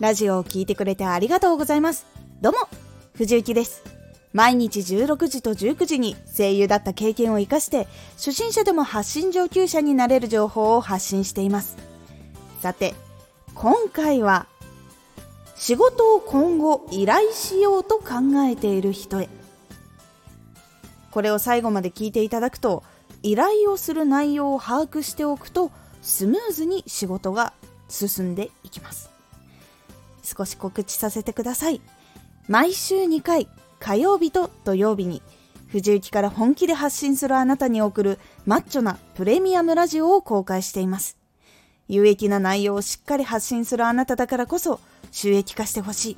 ラジオを聴いてくれてありがとうございます。どうも、藤幸です。毎日16時と19時に声優だった経験を活かして、初心者でも発信上級者になれる情報を発信しています。さて、今回は、仕事を今後依頼しようと考えている人へ。これを最後まで聞いていただくと、依頼をする内容を把握しておくと、スムーズに仕事が進んでいきます。少し告知させてください。毎週2回、火曜日と土曜日に、藤雪から本気で発信するあなたに送るマッチョなプレミアムラジオを公開しています。有益な内容をしっかり発信するあなただからこそ収益化してほしい。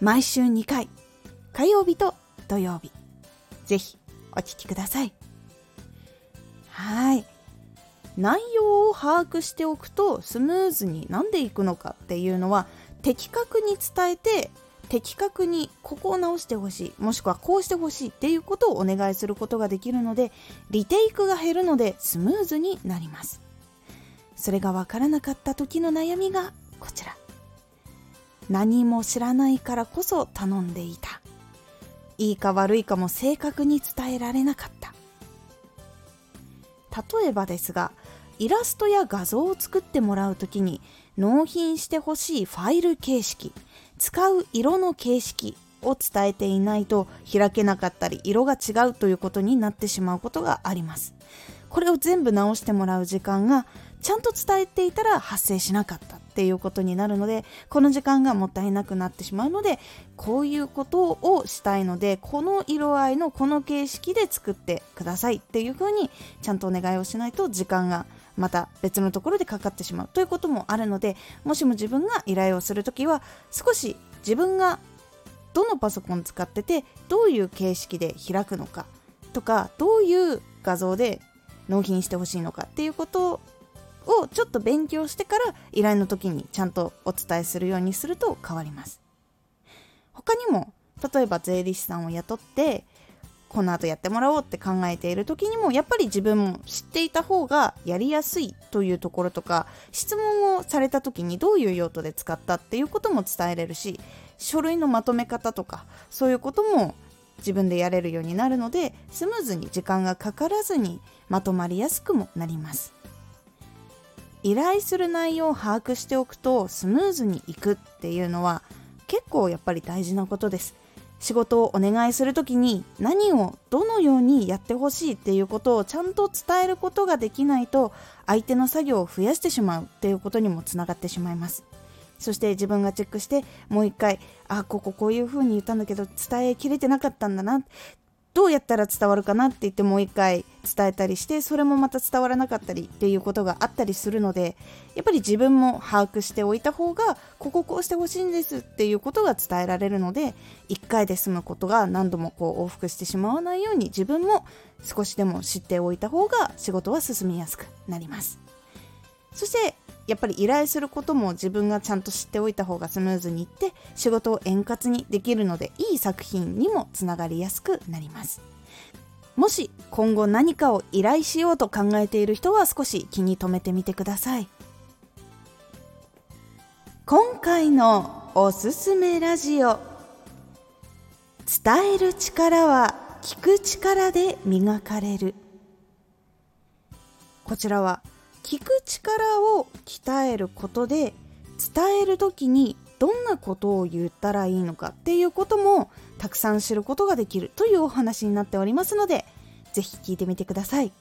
毎週2回、火曜日と土曜日。ぜひお聴きください。はい。内容を把握しておくとスムーズになんでいくのかっていうのは的確に伝えて的確にここを直してほしいもしくはこうしてほしいっていうことをお願いすることができるのでリテイクが減るのでスムーズになります。それが分からなかった時の悩みがこちら。何も知らないからこそ頼んでいた。いいか悪いかも正確に伝えられなかった。例えばですがイラストや画像を作ってもらう時に納品してほしいファイル形式使う色の形式を伝えていないと開けなかったり色が違うということになってしまうことがあります。これを全部直してもらう時間がちゃんと伝えていたら発生しなかったっていうことになるのでこの時間がもったいなくなってしまうのでこういうことをしたいのでこの色合いのこの形式で作ってくださいっていうふうにちゃんとお願いをしないと時間がまた別のところでかかってしまうということもあるのでもしも自分が依頼をするときは少し自分がどのパソコン使っててどういう形式で開くのかとかどういう画像で納品してほしいのかっていうことをちょっと勉強してから依頼の時にちゃんとお伝えするようにすると変わります。他にも例えば税理士さんを雇ってこの後やってもらおうって考えている時にもやっぱり自分も知っていた方がやりやすいというところとか質問をされた時にどういう用途で使ったっていうことも伝えれるし書類のまとめ方とかそういうことも自分でやれるようになるのでスムーズに時間がかからずにまとまりやすくもなります。依頼する内容を把握しておくとスムーズにいくっていうのは結構やっぱり大事なことです。仕事をお願いする時に何をどのようにやってほしいっていうことをちゃんと伝えることができないと相手の作業を増やしてしまうっていうことにもつながってしまいます。そして自分がチェックしてもう一回あこここういうふうに言ったんだけど伝えきれてなかったんだな。どうやったら伝わるかなって言ってもう一回伝えたりしてそれもまた伝わらなかったりっていうことがあったりするのでやっぱり自分も把握しておいた方がこここうしてほしいんですっていうことが伝えられるので1回で済むことが何度もこう往復してしまわないように自分も少しでも知っておいた方が仕事は進みやすくなります。そしてやっぱり依頼することも自分がちゃんと知っておいた方がスムーズにいって仕事を円滑にできるのでいい作品にもつながりやすくなります。もし今後何かを依頼しようと考えている人は少し気に留めてみてください。今回のおすすめラジオ。伝える力は聞く力で磨かれる。こちらは聞く力を鍛えることで伝える時にどんなことを言ったらいいのかっていうこともたくさん知ることができるというお話になっておりますのでぜひ聞いてみてください。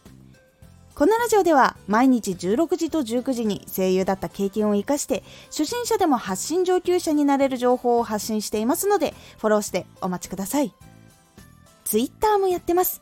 このラジオでは毎日16時と19時に声優だった経験を生かして初心者でも発信上級者になれる情報を発信していますのでフォローしてお待ちください。Twitter もやってます。